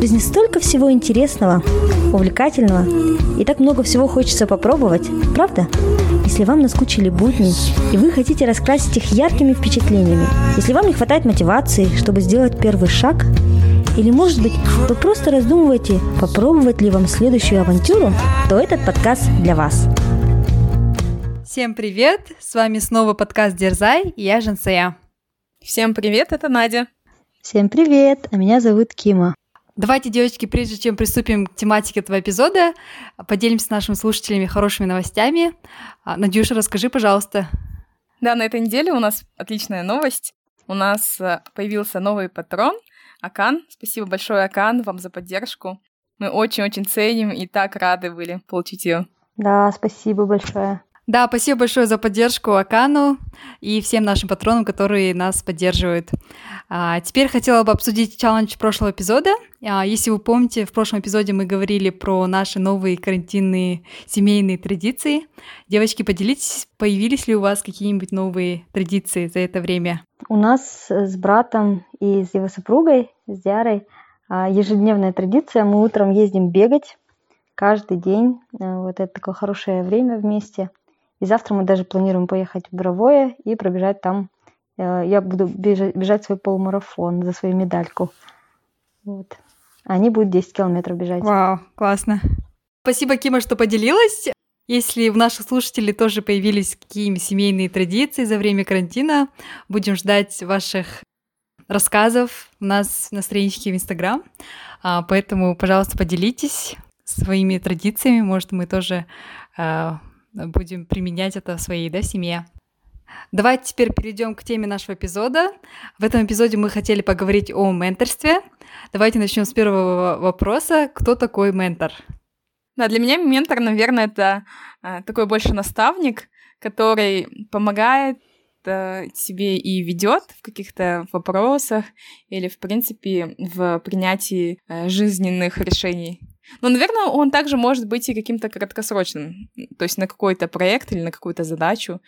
В жизни столько всего интересного, увлекательного, и так много всего хочется попробовать, правда? Если вам наскучили будни, и вы хотите раскрасить их яркими впечатлениями, если вам не хватает мотивации, чтобы сделать первый шаг, или, может быть, вы просто раздумываете, попробовать ли вам следующую авантюру, то этот подкаст для вас. Всем привет! С вами снова подкаст Дерзай и я Жансая. Всем привет, это Надя. Всем привет, а меня зовут Кима. Давайте, девочки, прежде чем приступим к тематике этого эпизода, поделимся с нашими слушателями хорошими новостями. А, Надюша, расскажи, пожалуйста. Да, на этой неделе у нас отличная новость. У нас э, появился новый патрон, Акан. Спасибо большое, Акан, вам за поддержку. Мы очень-очень ценим и так рады были получить ее. Да, спасибо большое. Да, спасибо большое за поддержку Акану и всем нашим патронам, которые нас поддерживают. А, теперь хотела бы обсудить челлендж прошлого эпизода. А, если вы помните, в прошлом эпизоде мы говорили про наши новые карантинные семейные традиции. Девочки, поделитесь, появились ли у вас какие-нибудь новые традиции за это время? У нас с братом и с его супругой, с Диарой, а, ежедневная традиция. Мы утром ездим бегать каждый день. А, вот это такое хорошее время вместе. И завтра мы даже планируем поехать в Боровое и пробежать там. Э, я буду бежать, бежать свой полумарафон за свою медальку. Вот. Они будут 10 километров бежать. Вау, классно. Спасибо, Кима, что поделилась. Если у наших слушателей тоже появились какие-нибудь семейные традиции за время карантина, будем ждать ваших рассказов у нас на страничке в Инстаграм. А, поэтому, пожалуйста, поделитесь своими традициями. Может, мы тоже а, будем применять это в своей да, семье. Давайте теперь перейдем к теме нашего эпизода. В этом эпизоде мы хотели поговорить о менторстве. Давайте начнем с первого вопроса. Кто такой ментор? Да, для меня ментор, наверное, это э, такой больше наставник, который помогает э, тебе и ведет в каких-то вопросах или, в принципе, в принятии э, жизненных решений. Но, наверное, он также может быть и каким-то краткосрочным, то есть на какой-то проект или на какую-то задачу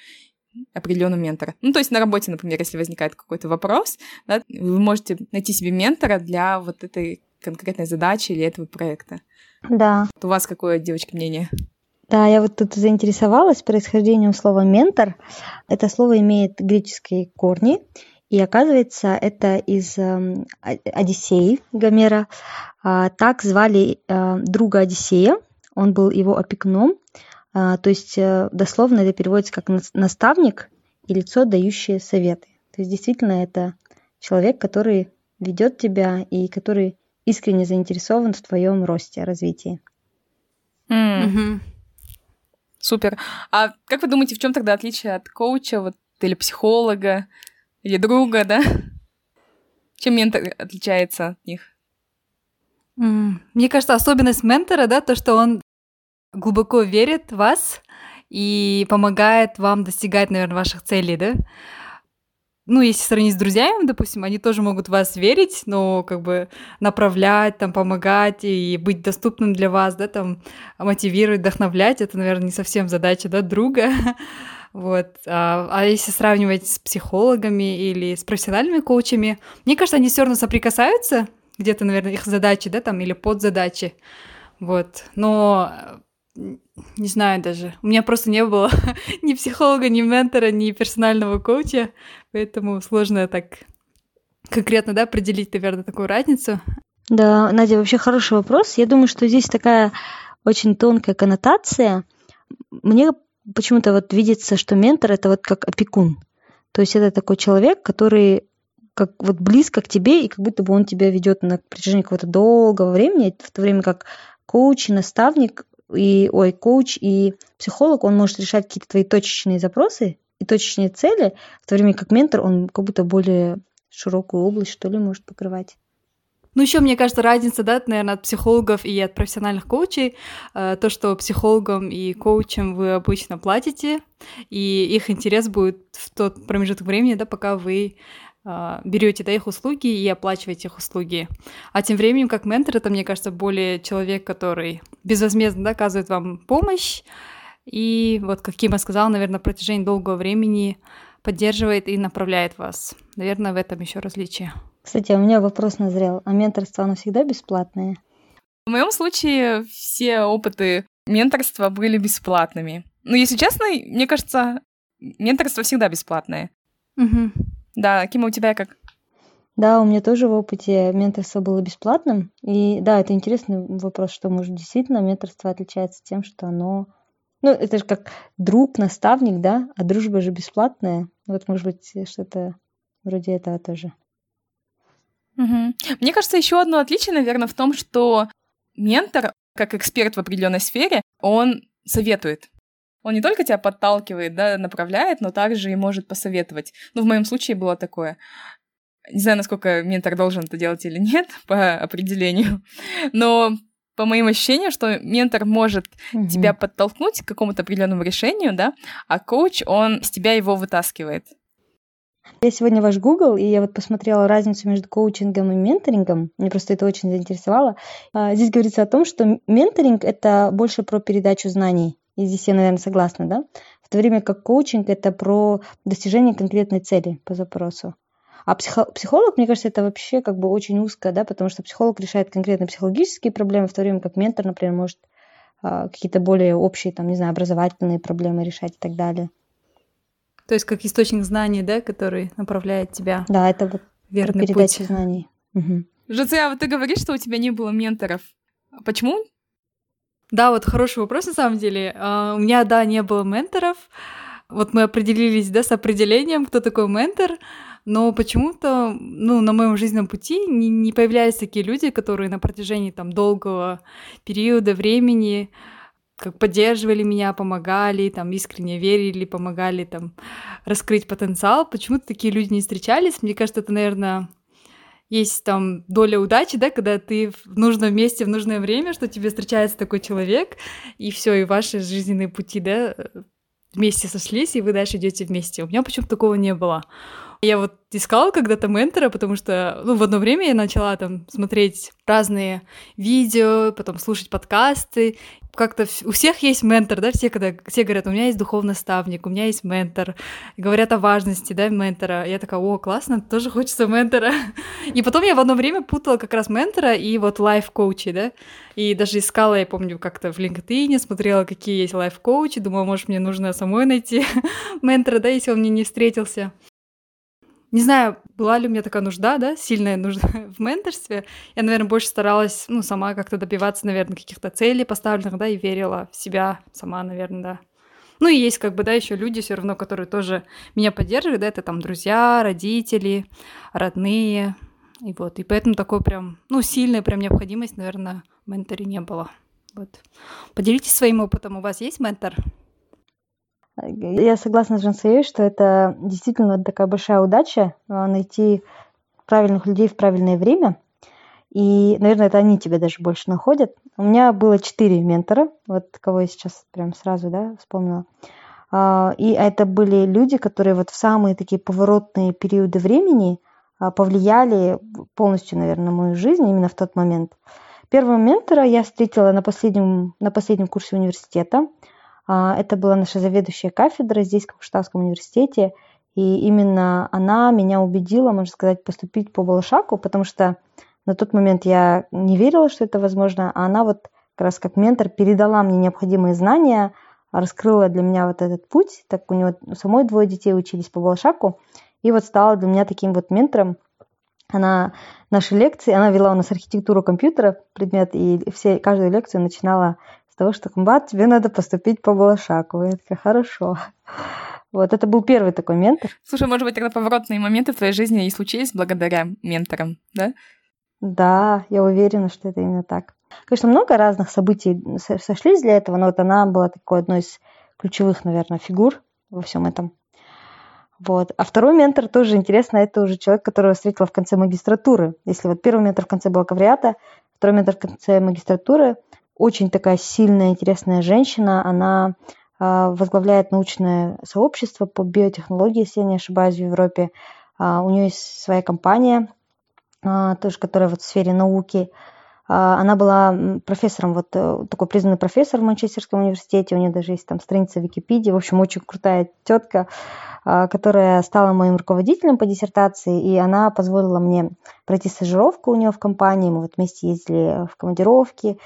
определенного ментора. Ну, то есть на работе, например, если возникает какой-то вопрос, да, вы можете найти себе ментора для вот этой конкретной задачи или этого проекта. Да. Вот у вас какое, девочки, мнение? Да, я вот тут заинтересовалась происхождением слова «ментор». Это слово имеет греческие корни, и оказывается, это из э, Одиссеи Гомера. А, так звали э, друга Одиссея, он был его опекуном. А, то есть э, дословно это переводится как наставник и лицо, дающее советы. То есть действительно это человек, который ведет тебя и который искренне заинтересован в твоем росте, развитии. Mm. Mm-hmm. Супер. А как вы думаете, в чем тогда отличие от коуча вот, или психолога? Или друга, да? Чем ментор отличается от них? Мне кажется, особенность ментора, да, то, что он глубоко верит в вас и помогает вам достигать, наверное, ваших целей, да? Ну, если сравнить с друзьями, допустим, они тоже могут в вас верить, но как бы направлять, там, помогать и быть доступным для вас, да, там, мотивировать, вдохновлять, это, наверное, не совсем задача, да, друга. Вот. А, а если сравнивать с психологами или с профессиональными коучами, мне кажется, они все равно соприкасаются, где-то, наверное, их задачи, да, там, или подзадачи. Вот. Но не знаю даже. У меня просто не было ни психолога, ни ментора, ни персонального коуча, поэтому сложно так конкретно, да, определить, наверное, такую разницу. Да, Надя, вообще хороший вопрос. Я думаю, что здесь такая очень тонкая коннотация. Мне почему-то вот видится, что ментор это вот как опекун. То есть это такой человек, который как вот близко к тебе, и как будто бы он тебя ведет на протяжении какого-то долгого времени, в то время как коуч и наставник, и, ой, коуч и психолог, он может решать какие-то твои точечные запросы и точечные цели, в то время как ментор, он как будто более широкую область, что ли, может покрывать. Ну, еще, мне кажется, разница, да, наверное, от психологов и от профессиональных коучей, э, то, что психологам и коучам вы обычно платите, и их интерес будет в тот промежуток времени, да, пока вы берете да, их услуги и оплачиваете их услуги. А тем временем, как ментор, это, мне кажется, более человек, который безвозмездно да, оказывает вам помощь, и вот, как Кима сказала, наверное, на протяжении долгого времени поддерживает и направляет вас. Наверное, в этом еще различие. Кстати, у меня вопрос назрел. А менторство, оно всегда бесплатное? В моем случае все опыты менторства были бесплатными. Но, если честно, мне кажется, менторство всегда бесплатное. Угу. Да, Кима, у тебя как? Да, у меня тоже в опыте менторство было бесплатным. И да, это интересный вопрос, что, может, действительно менторство отличается тем, что оно... Ну, это же как друг, наставник, да, а дружба же бесплатная. Вот, может быть, что-то вроде этого тоже. Угу. Мне кажется, еще одно отличие, наверное, в том, что ментор, как эксперт в определенной сфере, он советует. Он не только тебя подталкивает, да, направляет, но также и может посоветовать. Ну, в моем случае было такое. Не знаю, насколько ментор должен это делать или нет по определению, но по моим ощущениям, что ментор может угу. тебя подтолкнуть к какому-то определенному решению, да, а коуч, он с тебя его вытаскивает. Я сегодня ваш Google, и я вот посмотрела разницу между коучингом и менторингом. Мне просто это очень заинтересовало. А, здесь говорится о том, что менторинг — это больше про передачу знаний. И здесь я, наверное, согласна, да? В то время как коучинг — это про достижение конкретной цели по запросу. А психолог, мне кажется, это вообще как бы очень узко, да, потому что психолог решает конкретно психологические проблемы, в то время как ментор, например, может а, какие-то более общие, там, не знаю, образовательные проблемы решать и так далее. То есть как источник знаний, да, который направляет тебя. Да, это вот верный передача путь. знаний. Угу. Жуция, вот ты говоришь, что у тебя не было менторов. Почему? Да, вот хороший вопрос на самом деле. Uh, у меня, да, не было менторов. Вот мы определились, да, с определением, кто такой ментор но почему-то, ну, на моем жизненном пути не, не появлялись такие люди, которые на протяжении там долгого периода времени как поддерживали меня, помогали, там искренне верили, помогали там раскрыть потенциал. Почему-то такие люди не встречались. Мне кажется, это, наверное, есть там доля удачи, да, когда ты в нужном месте в нужное время, что тебе встречается такой человек, и все, и ваши жизненные пути, да, вместе сошлись, и вы дальше идете вместе. У меня почему-то такого не было. Я вот искала когда-то ментора, потому что, ну, в одно время я начала там смотреть разные видео, потом слушать подкасты. Как-то у всех есть ментор, да, все, когда все говорят, у меня есть духовный наставник, у меня есть ментор, говорят о важности, да, ментора. Я такая, о, классно, тоже хочется ментора. И потом я в одно время путала как раз ментора и вот лайф-коучи, да, и даже искала, я помню, как-то в LinkedIn, смотрела, какие есть лайф-коучи, думала, может, мне нужно самой найти ментора, да, если он мне не встретился. Не знаю, была ли у меня такая нужда, да, сильная нужда в менторстве. Я, наверное, больше старалась, ну, сама как-то добиваться, наверное, каких-то целей поставленных, да, и верила в себя сама, наверное, да. Ну и есть как бы, да, еще люди все равно, которые тоже меня поддерживают, да, это там друзья, родители, родные, и вот, и поэтому такой прям, ну, сильная прям необходимость, наверное, в менторе не было. Вот. Поделитесь своим опытом, у вас есть ментор? Я согласна с Жансеей, что это действительно такая большая удача а, найти правильных людей в правильное время. И, наверное, это они тебя даже больше находят. У меня было четыре ментора, вот кого я сейчас прям сразу да, вспомнила. А, и это были люди, которые вот в самые такие поворотные периоды времени а, повлияли полностью, наверное, на мою жизнь именно в тот момент. Первого ментора я встретила на последнем, на последнем курсе университета. А, это была наша заведующая кафедра здесь, в Кавштавском университете. И именно она меня убедила, можно сказать, поступить по Балашаку, потому что на тот момент я не верила, что это возможно, а она вот как раз как ментор передала мне необходимые знания, раскрыла для меня вот этот путь. Так у нее у самой двое детей учились по Балашаку, и вот стала для меня таким вот ментором. Она наши лекции, она вела у нас архитектуру компьютера предмет, и все, каждую лекцию начинала с того, что комбат, тебе надо поступить по Балашаку. Я такая, хорошо. Вот, это был первый такой ментор. Слушай, может быть, тогда поворотные моменты в твоей жизни и случились благодаря менторам, да? Да, я уверена, что это именно так. Конечно, много разных событий сошлись для этого, но вот она была такой одной из ключевых, наверное, фигур во всем этом. Вот. А второй ментор тоже интересно, это уже человек, которого встретила в конце магистратуры. Если вот первый ментор в конце бакалавриата, второй ментор в конце магистратуры – очень такая сильная, интересная женщина. Она а, возглавляет научное сообщество по биотехнологии, если я не ошибаюсь, в Европе. А, у нее есть своя компания, а, тоже, которая вот в сфере науки. Она была профессором, вот э, такой признанный профессор в Манчестерском университете, у нее даже есть там страница в Википедии, в общем, очень крутая тетка, которая стала моим руководителем по диссертации, и она позволила мне пройти стажировку у нее в компании, мы вот вместе ездили в командировки.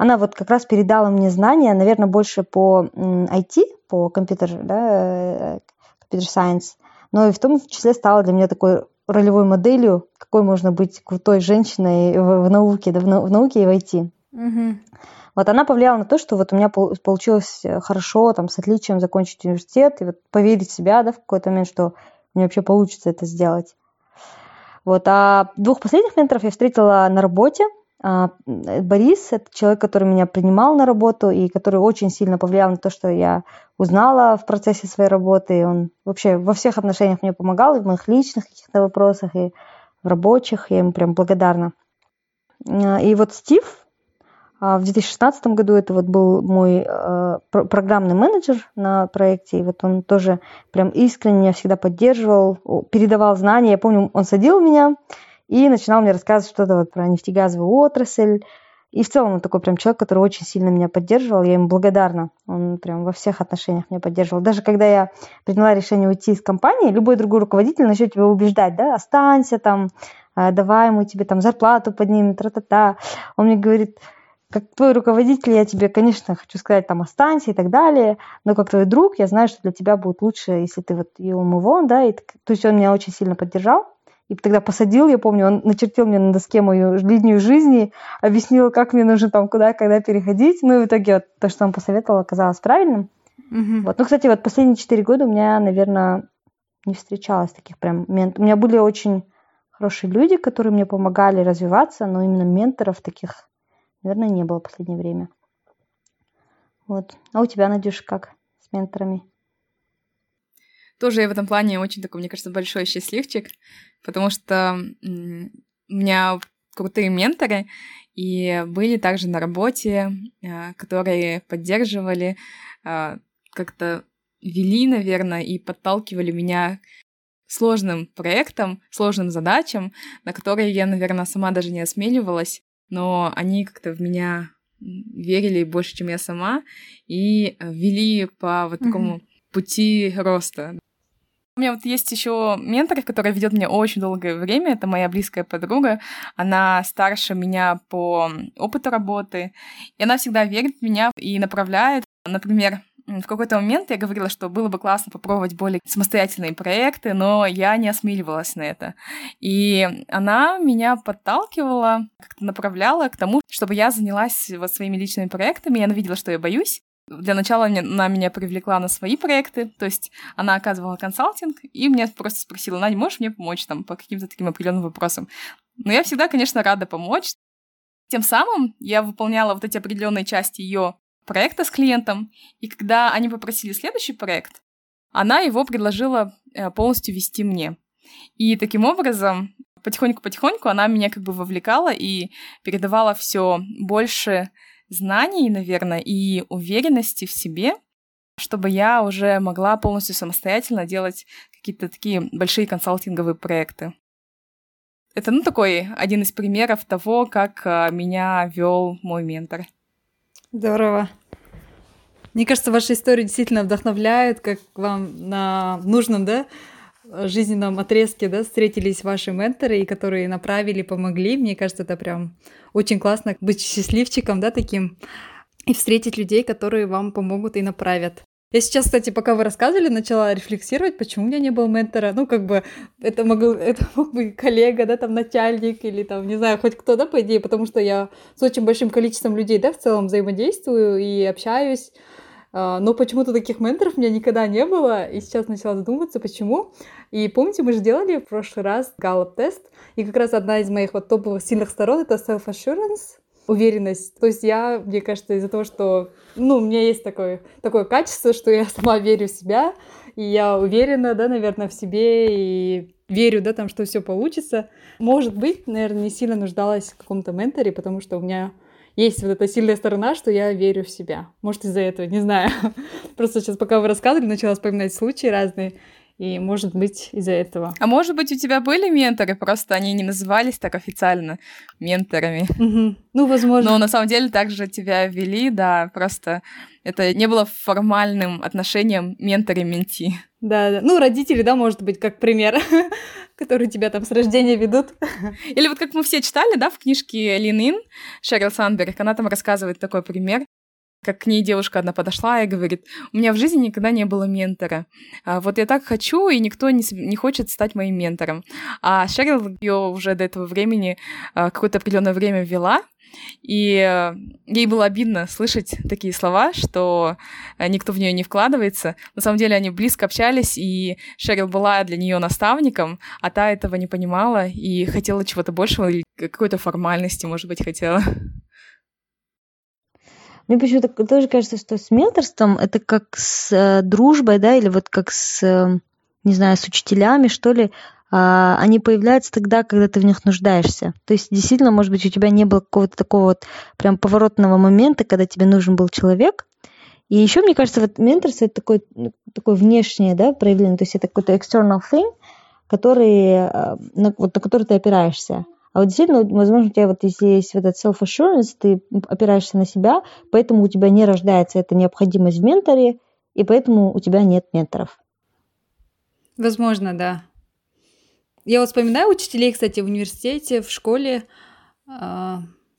Она вот как раз передала мне знания, наверное, больше по IT, по компьютер, да, компьютер science, но и в том числе стала для меня такой ролевой моделью, какой можно быть крутой женщиной в, в науке, да, в, в науке и в IT. Угу. Вот она повлияла на то, что вот у меня получилось э, хорошо, там, с отличием закончить университет и вот поверить в себя, да, в какой-то момент, что у меня вообще получится это сделать. Вот, а двух последних менторов я встретила на работе. А, Борис – это человек, который меня принимал на работу и который очень сильно повлиял на то, что я узнала в процессе своей работы. Он вообще во всех отношениях мне помогал, и в моих личных каких-то вопросах, и в рабочих. Я ему прям благодарна. А, и вот Стив, а, в 2016 году это вот был мой программный менеджер на проекте, и вот он тоже прям искренне меня всегда поддерживал, передавал знания. Я помню, он садил меня и начинал мне рассказывать что-то вот про нефтегазовую отрасль. И в целом он такой прям человек, который очень сильно меня поддерживал. Я ему благодарна. Он прям во всех отношениях меня поддерживал. Даже когда я приняла решение уйти из компании, любой другой руководитель начнет тебя убеждать, да, останься там, э, давай мы тебе там зарплату поднимем, тра-та-та. Он мне говорит, как твой руководитель, я тебе, конечно, хочу сказать, там, останься и так далее, но как твой друг, я знаю, что для тебя будет лучше, если ты вот и move да, и, то есть он меня очень сильно поддержал, и тогда посадил, я помню, он начертил мне на доске мою линию жизни, объяснил, как мне нужно там куда, когда переходить, ну и в итоге вот то, что он посоветовал, оказалось правильным. Mm-hmm. Вот. Ну, кстати, вот последние четыре года у меня, наверное, не встречалось таких прям ментов. У меня были очень хорошие люди, которые мне помогали развиваться, но именно менторов таких наверное, не было в последнее время. Вот. А у тебя, Надюш, как с менторами? Тоже я в этом плане очень такой, мне кажется, большой счастливчик, потому что у меня крутые менторы, и были также на работе, а, которые поддерживали, а, как-то вели, наверное, и подталкивали меня сложным проектам, сложным задачам, на которые я, наверное, сама даже не осмеливалась но они как-то в меня верили больше, чем я сама, и э, вели по вот такому mm-hmm. пути роста. У меня вот есть еще ментор, который ведет меня очень долгое время. Это моя близкая подруга. Она старше меня по опыту работы. И она всегда верит в меня и направляет. Например, в какой-то момент я говорила, что было бы классно попробовать более самостоятельные проекты, но я не осмеливалась на это. И она меня подталкивала, как-то направляла к тому, чтобы я занялась вот своими личными проектами. Она видела, что я боюсь. Для начала она меня привлекла на свои проекты, то есть она оказывала консалтинг, и меня просто спросила, Надя, можешь мне помочь там по каким-то таким определенным вопросам? Но я всегда, конечно, рада помочь. Тем самым я выполняла вот эти определенные части ее проекта с клиентом, и когда они попросили следующий проект, она его предложила э, полностью вести мне. И таким образом, потихоньку-потихоньку она меня как бы вовлекала и передавала все больше знаний, наверное, и уверенности в себе, чтобы я уже могла полностью самостоятельно делать какие-то такие большие консалтинговые проекты. Это, ну, такой один из примеров того, как э, меня вел мой ментор. Здорово. Мне кажется, ваша история действительно вдохновляет, как вам на нужном, да, жизненном отрезке, да, встретились ваши менторы, и которые направили, помогли. Мне кажется, это прям очень классно быть счастливчиком, да, таким, и встретить людей, которые вам помогут и направят. Я сейчас, кстати, пока вы рассказывали, начала рефлексировать, почему у меня не было ментора. Ну, как бы, это, мог, это мог быть коллега, да, там, начальник или там, не знаю, хоть кто, да, по идее, потому что я с очень большим количеством людей, да, в целом взаимодействую и общаюсь. А, но почему-то таких менторов у меня никогда не было, и сейчас начала задумываться, почему. И помните, мы же делали в прошлый раз Gallup-тест, и как раз одна из моих вот топовых сильных сторон — это self-assurance, уверенность. То есть я, мне кажется, из-за того, что, ну, у меня есть такое, такое качество, что я сама верю в себя, и я уверена, да, наверное, в себе, и верю, да, там, что все получится. Может быть, наверное, не сильно нуждалась в каком-то менторе, потому что у меня есть вот эта сильная сторона, что я верю в себя. Может, из-за этого, не знаю. Просто сейчас, пока вы рассказывали, начала вспоминать случаи разные. И может быть из-за этого. А может быть у тебя были менторы, просто они не назывались так официально менторами. Угу. Ну, возможно. Но на самом деле также тебя вели, да, просто это не было формальным отношением ментор-менти. Да, да. Ну, родители, да, может быть, как пример, которые тебя там с рождения ведут. Или вот как мы все читали, да, в книжке Лин Шерил Сандберг, она там рассказывает такой пример как к ней девушка одна подошла и говорит, у меня в жизни никогда не было ментора. А вот я так хочу, и никто не, не хочет стать моим ментором. А Шерил ее уже до этого времени а, какое-то определенное время вела, и э, ей было обидно слышать такие слова, что э, никто в нее не вкладывается. На самом деле они близко общались, и Шерил была для нее наставником, а та этого не понимала и хотела чего-то большего или какой-то формальности, может быть, хотела. Мне почему-то тоже кажется, что с менторством это как с э, дружбой, да, или вот как с, э, не знаю, с учителями, что ли, э, они появляются тогда, когда ты в них нуждаешься. То есть действительно, может быть, у тебя не было какого-то такого вот прям поворотного момента, когда тебе нужен был человек. И еще, мне кажется, вот менторство это такое, ну, такое внешнее да, проявление, то есть это какой-то external thing, который, э, на, вот, на который ты опираешься. А вот действительно, возможно, у тебя вот если есть вот этот self-assurance, ты опираешься на себя, поэтому у тебя не рождается эта необходимость в менторе, и поэтому у тебя нет менторов. Возможно, да. Я вот вспоминаю учителей, кстати, в университете, в школе.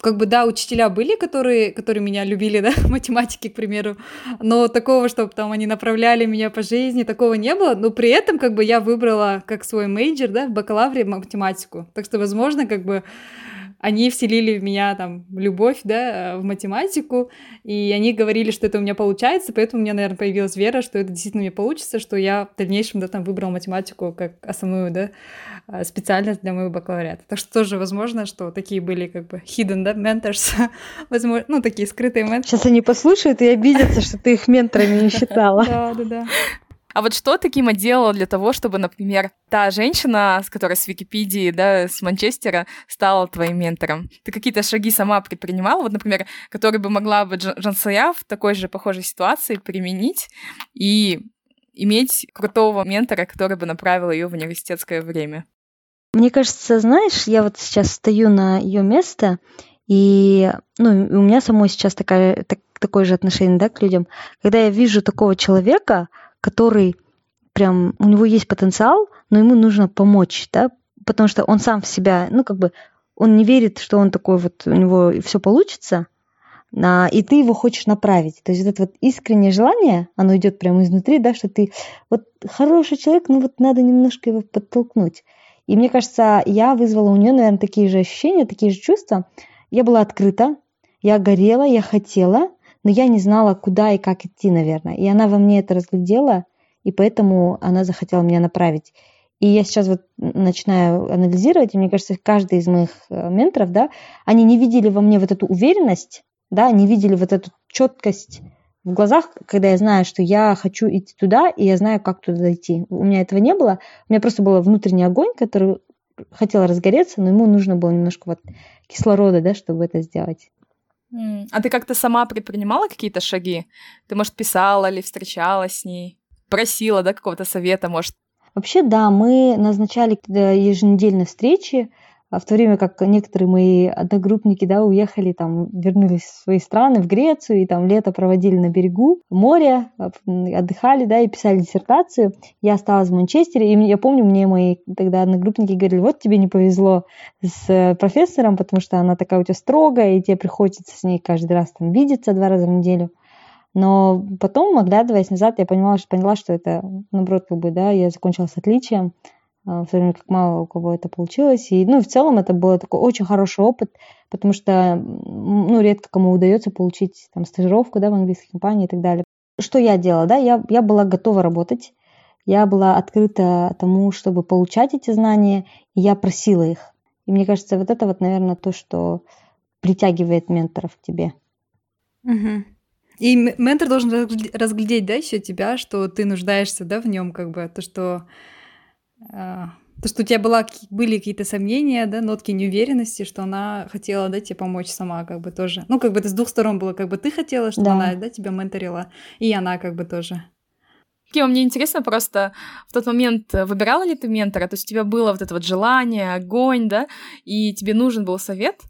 Как бы, да, учителя были, которые, которые меня любили, да, математики, к примеру, но такого, чтобы там они направляли меня по жизни, такого не было, но при этом, как бы, я выбрала как свой major, да, в бакалавре математику, так что, возможно, как бы, они вселили в меня там любовь, да, в математику, и они говорили, что это у меня получается, поэтому у меня, наверное, появилась вера, что это действительно у меня получится, что я в дальнейшем, да, там выбрала математику как основную, да, а, специальность для моего бакалавриата. Так что тоже возможно, что такие были как бы hidden, да, mentors, возможно, ну, такие скрытые менторы. Сейчас они послушают и обидятся, что ты их менторами не считала. Да, да, да. А вот что Такима делала для того, чтобы, например, та женщина, с которой с Википедии, да, с Манчестера, стала твоим ментором? Ты какие-то шаги сама предпринимала, вот, например, которые бы могла бы Жансая в такой же похожей ситуации применить и иметь крутого ментора, который бы направил ее в университетское время? Мне кажется, знаешь, я вот сейчас стою на ее место, и ну, у меня самой сейчас такая, так, такое же отношение да, к людям. Когда я вижу такого человека, который прям, у него есть потенциал, но ему нужно помочь, да, потому что он сам в себя, ну, как бы, он не верит, что он такой вот, у него все получится, а, и ты его хочешь направить. То есть вот это вот искреннее желание, оно идет прямо изнутри, да, что ты вот хороший человек, но вот надо немножко его подтолкнуть. И мне кажется, я вызвала у нее, наверное, такие же ощущения, такие же чувства. Я была открыта, я горела, я хотела, но я не знала, куда и как идти, наверное. И она во мне это разглядела, и поэтому она захотела меня направить. И я сейчас вот начинаю анализировать, и мне кажется, каждый из моих э, менторов, да, они не видели во мне вот эту уверенность, да, не видели вот эту четкость в глазах, когда я знаю, что я хочу идти туда, и я знаю, как туда дойти. У меня этого не было. У меня просто был внутренний огонь, который хотел разгореться, но ему нужно было немножко вот кислорода, да, чтобы это сделать. А ты как-то сама предпринимала какие-то шаги? Ты, может, писала или встречалась с ней? Просила, да, какого-то совета, может? Вообще, да, мы назначали еженедельные встречи, а в то время как некоторые мои одногруппники, да, уехали там, вернулись в свои страны, в Грецию, и там лето проводили на берегу моря, а, отдыхали, да, и писали диссертацию. Я осталась в Манчестере, и я помню, мне мои тогда одногруппники говорили, вот тебе не повезло с э, профессором, потому что она такая у тебя строгая, и тебе приходится с ней каждый раз там видеться два раза в неделю. Но потом, оглядываясь назад, я поняла, что, поняла, что это, наоборот, как бы, да, я закончила с отличием, в то время как мало у кого это получилось. И, ну, в целом это был такой очень хороший опыт, потому что, ну, редко кому удается получить там стажировку, да, в английской компании и так далее. Что я делала, да, я, я была готова работать, я была открыта тому, чтобы получать эти знания, и я просила их. И мне кажется, вот это вот, наверное, то, что притягивает менторов к тебе. Угу. И ментор должен разглядеть, да, еще тебя, что ты нуждаешься, да, в нем, как бы, то, что то, что у тебя была, были какие-то сомнения, да, нотки неуверенности, что она хотела, да, тебе помочь сама, как бы тоже. Ну, как бы это с двух сторон было, как бы ты хотела, чтобы да. она, да, тебя менторила, и она как бы тоже. Кима, мне интересно просто, в тот момент э, выбирала ли ты ментора? То есть у тебя было вот это вот желание, огонь, да, и тебе нужен был совет,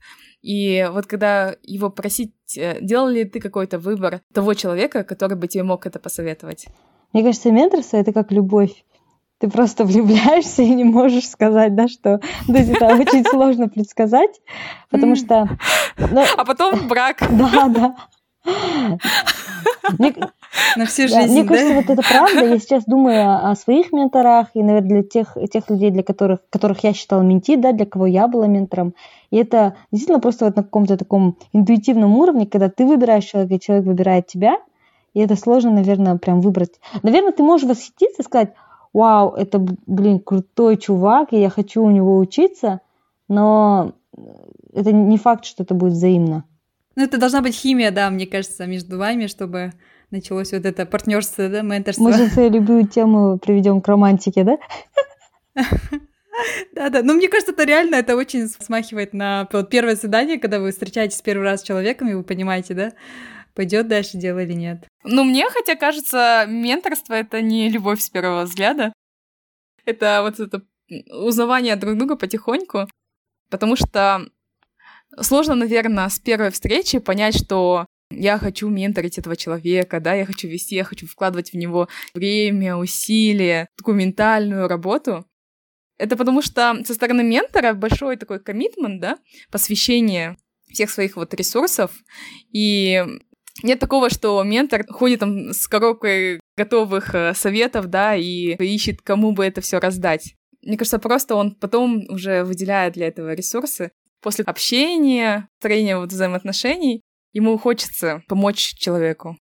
и вот когда его просить, э, делал ли ты какой-то выбор того человека, который бы тебе мог это посоветовать? Мне кажется, менторство — это как любовь. Ты просто влюбляешься и не можешь сказать, да, что... То есть это очень сложно предсказать, потому что... Ну, а потом брак. Да, да. Мне, на всю жизнь, да? Мне кажется, вот это правда. Я сейчас думаю о своих менторах и, наверное, для тех, тех людей, для которых, которых я считала менти, да, для кого я была ментором. И это действительно просто вот на каком-то таком интуитивном уровне, когда ты выбираешь человека, и человек выбирает тебя, и это сложно, наверное, прям выбрать. Наверное, ты можешь восхититься и сказать, вау, это, блин, крутой чувак, и я хочу у него учиться, но это не факт, что это будет взаимно. Ну, это должна быть химия, да, мне кажется, между вами, чтобы началось вот это партнерство, да, менторство. Мы же свою любую тему приведем к романтике, да? Да-да, но мне кажется, это реально, это очень смахивает на вот первое свидание, когда вы встречаетесь первый раз с человеком, и вы понимаете, да, пойдет дальше дело или нет. Ну, мне хотя кажется, менторство — это не любовь с первого взгляда. Это вот это узнавание друг друга потихоньку, потому что сложно, наверное, с первой встречи понять, что я хочу менторить этого человека, да, я хочу вести, я хочу вкладывать в него время, усилия, такую ментальную работу. Это потому что со стороны ментора большой такой коммитмент, да, посвящение всех своих вот ресурсов, и нет такого, что ментор ходит там с коробкой готовых э, советов, да, и ищет, кому бы это все раздать. Мне кажется, просто он потом уже выделяет для этого ресурсы. После общения, строения вот взаимоотношений, ему хочется помочь человеку.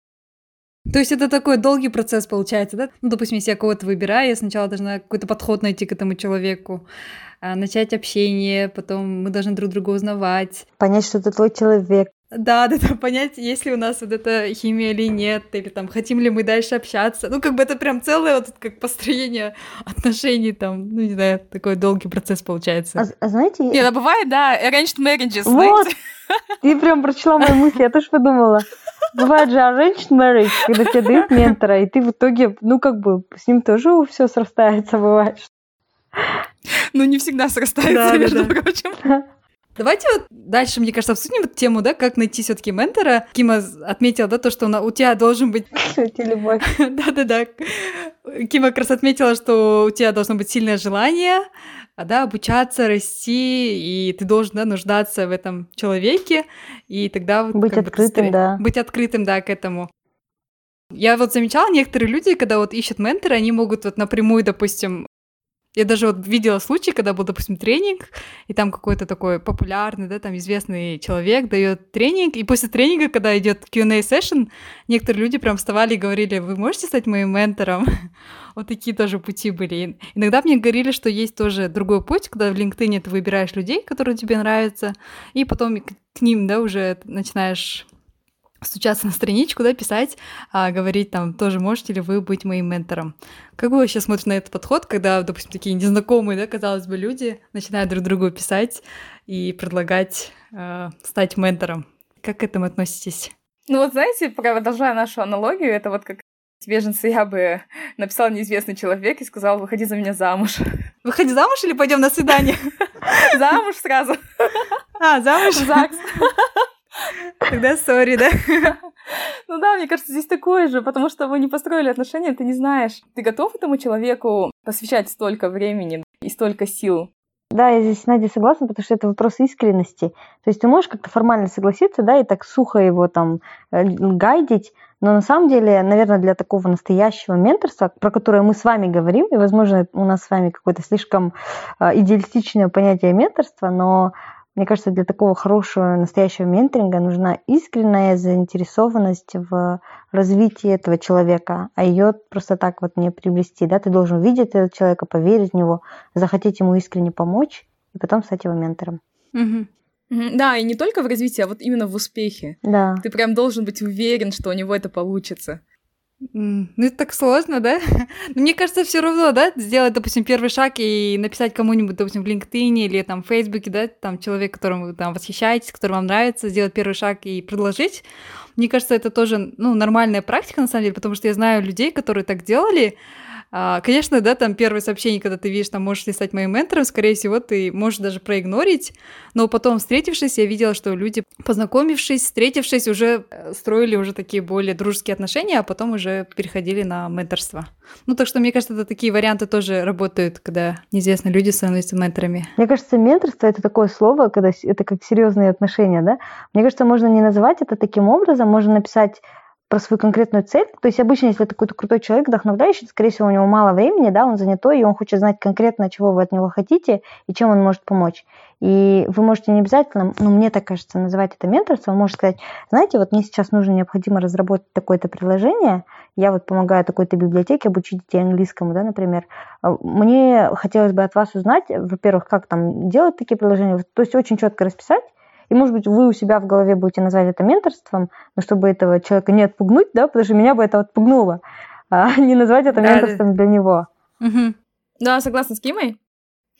То есть это такой долгий процесс получается, да? Ну, допустим, если я кого-то выбираю, я сначала должна какой-то подход найти к этому человеку, а, начать общение, потом мы должны друг друга узнавать. Понять, что это твой человек. Да, да, да, понять, есть ли у нас вот эта химия или нет, или там хотим ли мы дальше общаться. Ну, как бы это прям целое вот как построение отношений там, ну, не знаю, такой долгий процесс получается. А, а знаете... Нет, а бывает, да, arranged marriages, Вот, знаете? ты прям прочла мои мысли, я тоже подумала. Бывает же arranged marriage, когда тебе дают ментора, и ты в итоге, ну, как бы, с ним тоже все срастается, бывает. Ну, не всегда срастается, да, между да, да. прочим. Давайте вот дальше, мне кажется, обсудим эту тему, да, как найти все таки ментора. Кима отметила, да, то, что у тебя должен быть... любовь. Да-да-да. Кима как раз отметила, что у тебя должно быть сильное желание, а, да, обучаться, расти, и ты должен, да, нуждаться в этом человеке, и тогда... Вот, быть открытым, бы, да. Быть открытым, да, к этому. Я вот замечала, некоторые люди, когда вот ищут ментора, они могут вот напрямую, допустим, я даже вот видела случай, когда был, допустим, тренинг, и там какой-то такой популярный, да, там известный человек дает тренинг, и после тренинга, когда идет Q&A session, некоторые люди прям вставали и говорили, вы можете стать моим ментором? вот такие тоже пути были. Иногда мне говорили, что есть тоже другой путь, когда в LinkedIn ты выбираешь людей, которые тебе нравятся, и потом к ним, да, уже начинаешь стучаться на страничку, да, писать, а, говорить там, тоже можете ли вы быть моим ментором. Как вы вообще смотрите на этот подход, когда, допустим, такие незнакомые, да, казалось бы, люди начинают друг другу писать и предлагать э, стать ментором? Как к этому относитесь? Ну вот знаете, продолжая нашу аналогию, это вот как беженцы я бы написал неизвестный человек и сказал, выходи за меня замуж. Выходи замуж или пойдем на свидание? Замуж сразу. А, замуж? ЗАГС. Тогда сори, да? Ну да, мне кажется, здесь такое же, потому что вы не построили отношения, ты не знаешь, ты готов этому человеку посвящать столько времени и столько сил. Да, я здесь с Надей согласна, потому что это вопрос искренности. То есть ты можешь как-то формально согласиться, да, и так сухо его там э, гайдить, но на самом деле, наверное, для такого настоящего менторства, про которое мы с вами говорим, и, возможно, у нас с вами какое-то слишком э, идеалистичное понятие менторства, но мне кажется, для такого хорошего настоящего менторинга нужна искренняя заинтересованность в развитии этого человека, а ее просто так вот не приобрести. Да? Ты должен увидеть этого человека, поверить в него, захотеть ему искренне помочь и потом стать его ментором. Угу. Да, и не только в развитии, а вот именно в успехе. Да. Ты прям должен быть уверен, что у него это получится. Ну, это так сложно, да? Но мне кажется, все равно, да, сделать, допустим, первый шаг и написать кому-нибудь, допустим, в LinkedIn или там в Фейсбуке, да, там человек, которым вы там восхищаетесь, который вам нравится, сделать первый шаг и предложить. Мне кажется, это тоже, ну, нормальная практика, на самом деле, потому что я знаю людей, которые так делали, конечно, да, там первое сообщение, когда ты видишь, там можешь ли стать моим ментором, скорее всего, ты можешь даже проигнорить, но потом, встретившись, я видела, что люди, познакомившись, встретившись, уже э, строили уже такие более дружеские отношения, а потом уже переходили на менторство. Ну, так что, мне кажется, это такие варианты тоже работают, когда неизвестные люди становятся менторами. Мне кажется, менторство — это такое слово, когда это как серьезные отношения, да? Мне кажется, можно не называть это таким образом, можно написать про свою конкретную цель. То есть обычно, если это какой-то крутой человек, вдохновляющий, скорее всего, у него мало времени, да, он занятой, и он хочет знать конкретно, чего вы от него хотите и чем он может помочь. И вы можете не обязательно, ну, мне так кажется, называть это менторством, вы можете сказать, знаете, вот мне сейчас нужно, необходимо разработать такое-то приложение, я вот помогаю такой-то библиотеке обучить детей английскому, да, например. А, мне хотелось бы от вас узнать, во-первых, как там делать такие приложения, то есть очень четко расписать, и, может быть, вы у себя в голове будете назвать это менторством, но чтобы этого человека не отпугнуть, да, потому что меня бы это отпугнуло, а не назвать это да, менторством да. для него. Угу. Да, согласна с Кимой.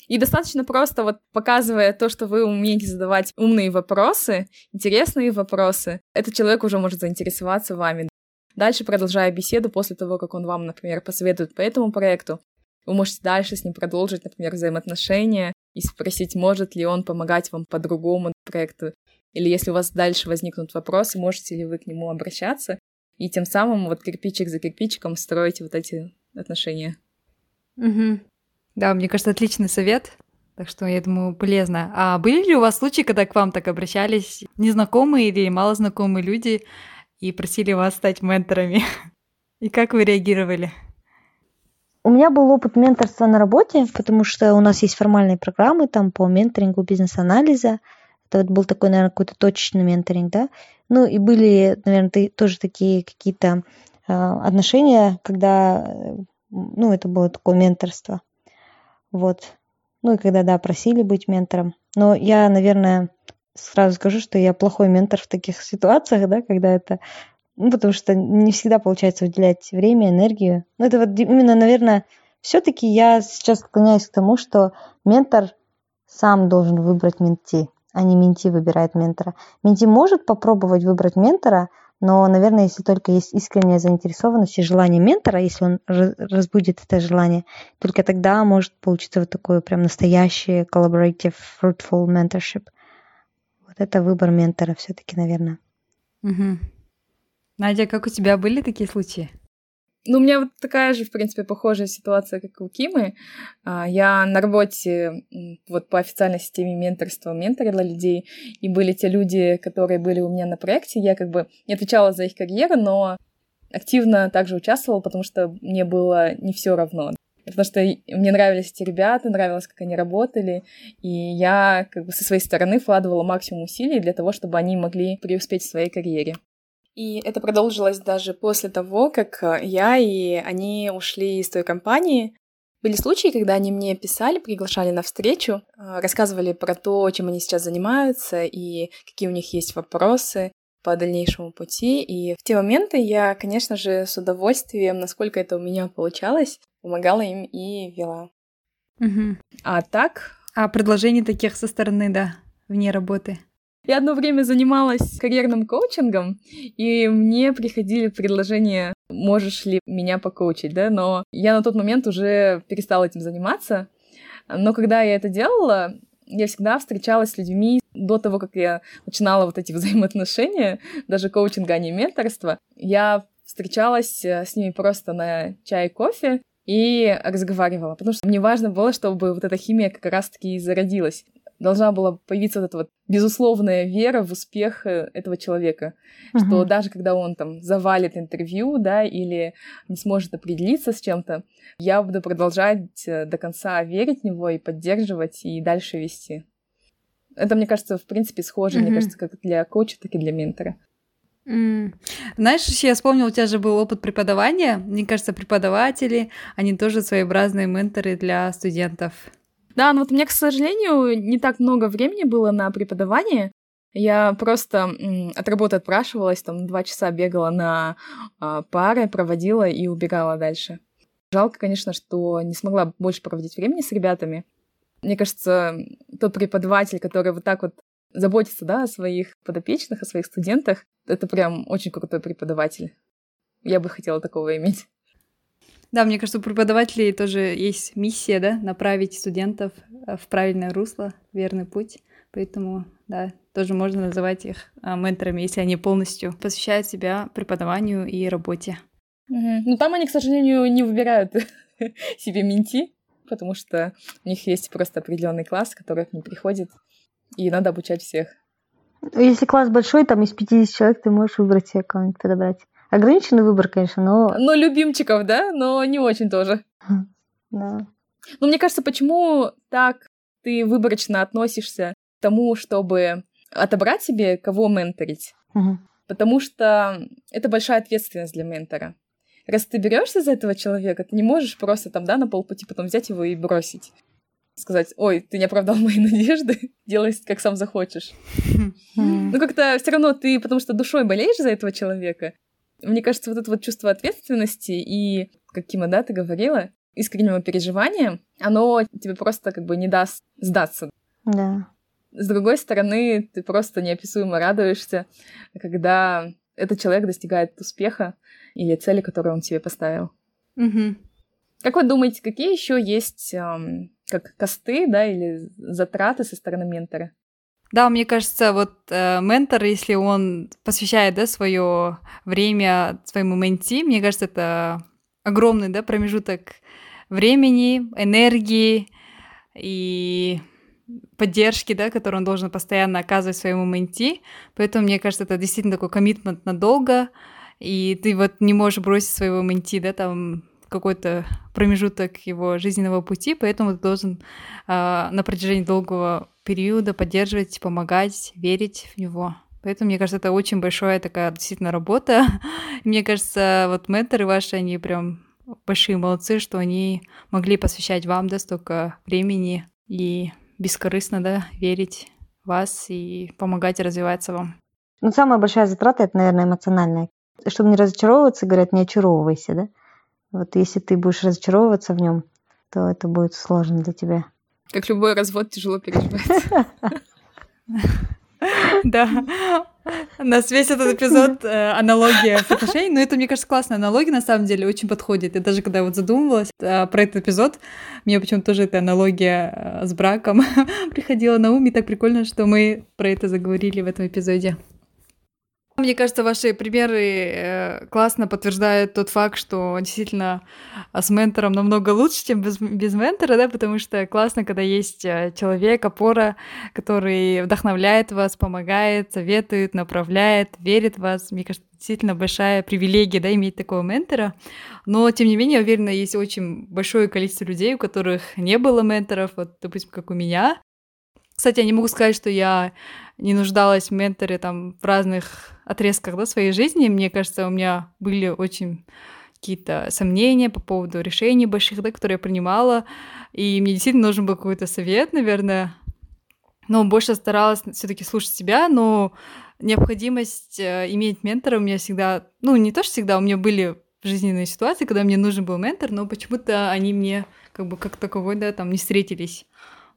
И достаточно просто вот показывая то, что вы умеете задавать умные вопросы, интересные вопросы, этот человек уже может заинтересоваться вами. Дальше продолжая беседу после того, как он вам, например, посоветует по этому проекту, вы можете дальше с ним продолжить, например, взаимоотношения и спросить, может ли он помогать вам по другому проекту. Или если у вас дальше возникнут вопросы, можете ли вы к нему обращаться. И тем самым вот кирпичик за кирпичиком строите вот эти отношения. Угу. Да, мне кажется, отличный совет. Так что, я думаю, полезно. А были ли у вас случаи, когда к вам так обращались незнакомые или малознакомые люди и просили вас стать менторами? И как вы реагировали? У меня был опыт менторства на работе, потому что у нас есть формальные программы там по менторингу бизнес-анализа. Это вот был такой, наверное, какой-то точечный менторинг, да. Ну и были, наверное, тоже такие какие-то э, отношения, когда, э, ну, это было такое менторство. Вот. Ну и когда, да, просили быть ментором. Но я, наверное, сразу скажу, что я плохой ментор в таких ситуациях, да, когда это ну, потому что не всегда получается уделять время, энергию. Ну, это вот именно, наверное, все-таки я сейчас склоняюсь к тому, что ментор сам должен выбрать менти, а не менти выбирает ментора. Менти может попробовать выбрать ментора, но, наверное, если только есть искренняя заинтересованность и желание ментора, если он разбудит это желание, только тогда может получиться вот такое прям настоящее collaborative, fruitful mentorship. Вот это выбор ментора все-таки, наверное. Угу. Надя, как у тебя были такие случаи? Ну, у меня вот такая же, в принципе, похожая ситуация, как и у Кимы. А, я на работе вот по официальной системе менторства менторила людей, и были те люди, которые были у меня на проекте. Я как бы не отвечала за их карьеру, но активно также участвовала, потому что мне было не все равно. Потому что мне нравились эти ребята, нравилось, как они работали, и я как бы со своей стороны вкладывала максимум усилий для того, чтобы они могли преуспеть в своей карьере. И это продолжилось даже после того, как э, я и они ушли из той компании. Были случаи, когда они мне писали, приглашали на встречу, э, рассказывали про то, чем они сейчас занимаются и какие у них есть вопросы по дальнейшему пути. И в те моменты я, конечно же, с удовольствием, насколько это у меня получалось, помогала им и вела. Угу. А так... А предложений таких со стороны, да, вне работы? Я одно время занималась карьерным коучингом, и мне приходили предложения, можешь ли меня покоучить, да, но я на тот момент уже перестала этим заниматься. Но когда я это делала, я всегда встречалась с людьми до того, как я начинала вот эти взаимоотношения, даже коучинга, а не менторство. Я встречалась э, с ними просто на чай и кофе, и разговаривала, потому что мне важно было, чтобы вот эта химия как раз-таки зародилась должна была появиться вот эта вот безусловная вера в успех э, этого человека, uh-huh. что даже когда он там завалит интервью, да, или не сможет определиться с чем-то, я буду продолжать э, до конца верить в него и поддерживать, и дальше вести. Это, мне кажется, в принципе, схоже, uh-huh. мне кажется, как для коуча, так и для ментора. Mm. Знаешь, я вспомнила, у тебя же был опыт преподавания. Мне кажется, преподаватели, они тоже своеобразные менторы для студентов. Да, но вот у меня, к сожалению, не так много времени было на преподавание, Я просто от работы отпрашивалась, там два часа бегала на а, пары, проводила и убегала дальше. Жалко, конечно, что не смогла больше проводить времени с ребятами. Мне кажется, тот преподаватель, который вот так вот заботится, да, о своих подопечных, о своих студентах, это прям очень крутой преподаватель. Я бы хотела такого иметь. Да, мне кажется, у преподавателей тоже есть миссия, да, направить студентов э, в правильное русло, верный путь. Поэтому, да, тоже можно называть их а, менторами, если они полностью посвящают себя преподаванию и работе. Угу. Ну, там они, к сожалению, не выбирают себе менти, потому что у них есть просто определенный класс, который к ним приходит, и надо обучать всех. Если класс большой, там из 50 человек ты можешь выбрать себе кого-нибудь подобрать. Ограниченный выбор, конечно, но... Но любимчиков, да? Но не очень тоже. Да. Ну, мне кажется, почему так ты выборочно относишься к тому, чтобы отобрать себе, кого менторить? Угу. Потому что это большая ответственность для ментора. Раз ты берешься за этого человека, ты не можешь просто там, да, на полпути потом взять его и бросить. Сказать, ой, ты не оправдал мои надежды, делай как сам захочешь. Ну, как-то все равно ты, потому что душой болеешь за этого человека, мне кажется, вот это вот чувство ответственности и, как Кима, да, ты говорила, искреннего переживания, оно тебе просто как бы не даст сдаться. Да. С другой стороны, ты просто неописуемо радуешься, когда этот человек достигает успеха или цели, которую он себе поставил. Угу. Как вы думаете, какие еще есть эм, как косты, да, или затраты со стороны ментора? Да, мне кажется, вот э, ментор, если он посвящает, да, свое время своему менти, мне кажется, это огромный, да, промежуток времени, энергии и поддержки, да, которую он должен постоянно оказывать своему менти. Поэтому, мне кажется, это действительно такой коммитмент надолго, и ты вот не можешь бросить своего менти, да, там какой-то промежуток его жизненного пути, поэтому ты должен э, на протяжении долгого периода поддерживать, помогать, верить в него. Поэтому, мне кажется, это очень большая такая действительно работа. мне кажется, вот менторы ваши, они прям большие молодцы, что они могли посвящать вам, да, столько времени и бескорыстно, да, верить в вас и помогать развиваться вам. Ну, самая большая затрата, это, наверное, эмоциональная. Чтобы не разочаровываться, говорят, не очаровывайся, да? Вот если ты будешь разочаровываться в нем, то это будет сложно для тебя. Как любой развод тяжело переживать. Да. Нас весь этот эпизод э, аналогия отношений, но это, мне кажется, классная аналогия, на самом деле, очень подходит. И даже когда вот задумывалась э, про этот эпизод, мне почему-то тоже эта аналогия э, с браком приходила на ум, и так прикольно, что мы про это заговорили в этом эпизоде. Мне кажется, ваши примеры э, классно подтверждают тот факт, что действительно а, с ментором намного лучше, чем без, без ментора, да, потому что классно, когда есть э, человек, опора, который вдохновляет вас, помогает, советует, направляет, верит в вас. Мне кажется, действительно большая привилегия, да, иметь такого ментора. Но, тем не менее, уверена, есть очень большое количество людей, у которых не было менторов, вот, допустим, как у меня. Кстати, я не могу сказать, что я не нуждалась в менторе там в разных отрезках да, своей жизни. Мне кажется, у меня были очень какие-то сомнения по поводу решений больших, да, которые я принимала, и мне действительно нужен был какой-то совет, наверное. Но больше старалась все-таки слушать себя, но необходимость э, иметь ментора у меня всегда, ну не то что всегда, у меня были жизненные ситуации, когда мне нужен был ментор, но почему-то они мне как бы как таковой, да, там не встретились.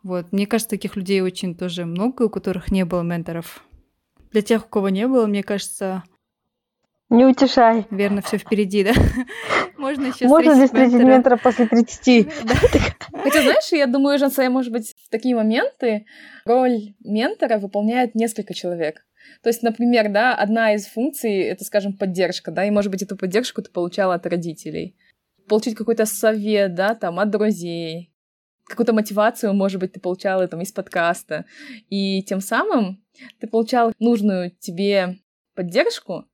Вот. Мне кажется, таких людей очень тоже много, у которых не было менторов. Для тех, у кого не было, мне кажется... Не утешай. Верно, все впереди, да? Можно еще Можно ли встретить ментора, ментора после 30? Хотя, знаешь, я думаю, Жансай, может быть, в такие моменты роль ментора выполняет несколько человек. То есть, например, да, одна из функций — это, скажем, поддержка, да, и, может быть, эту поддержку ты получала от родителей. Получить какой-то совет, да, там, от друзей, какую-то мотивацию, может быть, ты получала там из подкаста. И тем самым ты получал нужную тебе поддержку,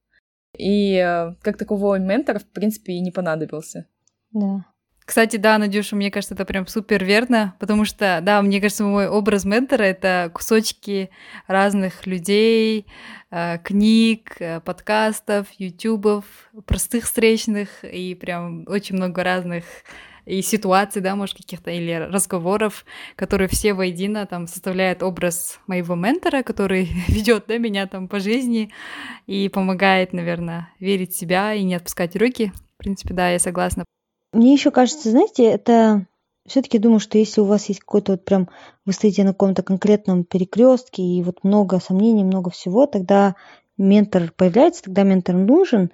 и э, как такового ментора, в принципе, и не понадобился. Да. Кстати, да, Надюша, мне кажется, это прям супер верно, потому что, да, мне кажется, мой образ ментора — это кусочки разных людей, э, книг, э, подкастов, ютубов, простых встречных и прям очень много разных и ситуаций, да, может, каких-то или разговоров, которые все воедино там составляют образ моего ментора, который ведет да, меня там по жизни и помогает, наверное, верить в себя и не отпускать руки. В принципе, да, я согласна. Мне еще кажется, знаете, это все-таки думаю, что если у вас есть какой-то вот прям, вы стоите на каком-то конкретном перекрестке и вот много сомнений, много всего, тогда ментор появляется, тогда ментор нужен,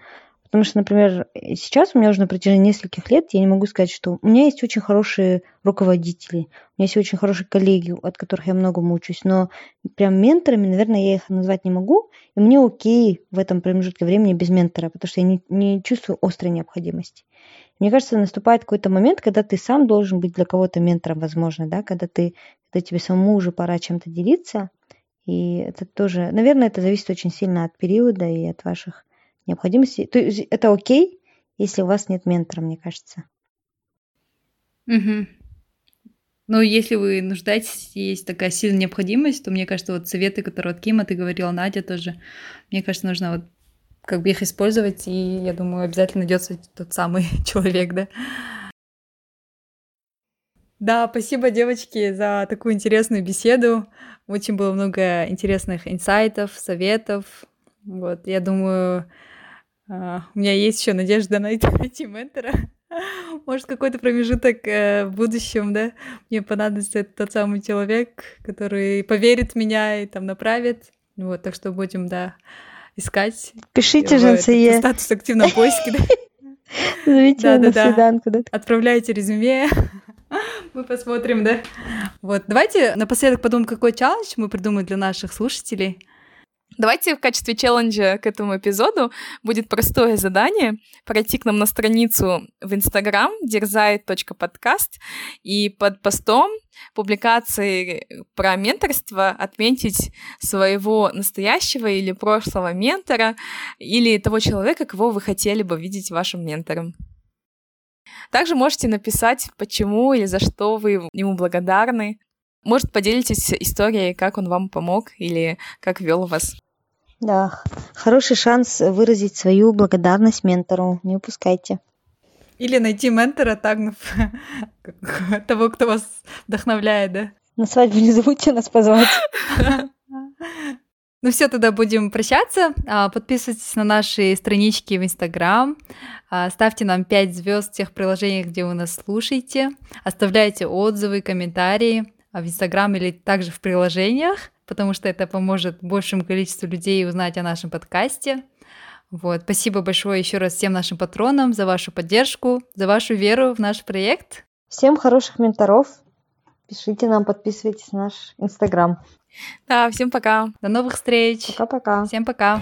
Потому что, например, сейчас у меня уже на протяжении нескольких лет я не могу сказать, что у меня есть очень хорошие руководители, у меня есть очень хорошие коллеги, от которых я многому учусь, но прям менторами, наверное, я их назвать не могу, и мне окей в этом промежутке времени без ментора, потому что я не, не чувствую острой необходимости. Мне кажется, наступает какой-то момент, когда ты сам должен быть для кого-то ментором, возможно, да, когда ты, когда тебе самому уже пора чем-то делиться, и это тоже, наверное, это зависит очень сильно от периода и от ваших необходимости. То есть это окей, если у вас нет ментора, мне кажется. Угу. Ну, если вы нуждаетесь, есть такая сильная необходимость, то мне кажется, вот советы, которые от Кима ты говорила, Надя тоже, мне кажется, нужно вот как бы их использовать, и я думаю, обязательно найдется тот самый человек, да. Да, спасибо, девочки, за такую интересную беседу. Очень было много интересных инсайтов, советов. Вот, я думаю, у меня есть еще надежда найти, ментора. Может, какой-то промежуток э, в будущем, да, мне понадобится тот самый человек, который поверит в меня и там направит. Вот, так что будем, да, искать. Пишите же НСЕ. Статус в активном поиске, да. Зовите да, на да, свиданку, да. Отправляйте резюме. Мы посмотрим, да. Вот, давайте напоследок подумаем, какой челлендж мы придумаем для наших слушателей. Давайте в качестве челленджа к этому эпизоду будет простое задание пройти к нам на страницу в Инстаграм дерзает.подкаст и под постом публикации про менторство отметить своего настоящего или прошлого ментора или того человека, кого вы хотели бы видеть вашим ментором. Также можете написать, почему или за что вы ему благодарны. Может, поделитесь историей, как он вам помог или как вел вас. Да, хороший шанс выразить свою благодарность ментору. Не упускайте. Или найти ментора, тагнув того, кто вас вдохновляет, да? На свадьбу не забудьте нас позвать. Ну все, тогда будем прощаться. А, подписывайтесь на наши странички в Инстаграм. А, ставьте нам 5 звезд в тех приложениях, где вы нас слушаете. Оставляйте отзывы, комментарии в Инстаграм или также в приложениях, потому что это поможет большему количеству людей узнать о нашем подкасте. Вот. Спасибо большое еще раз всем нашим патронам за вашу поддержку, за вашу веру в наш проект. Всем хороших менторов. Пишите нам, подписывайтесь на наш Инстаграм. Да, всем пока. До новых встреч. Пока-пока. Всем пока.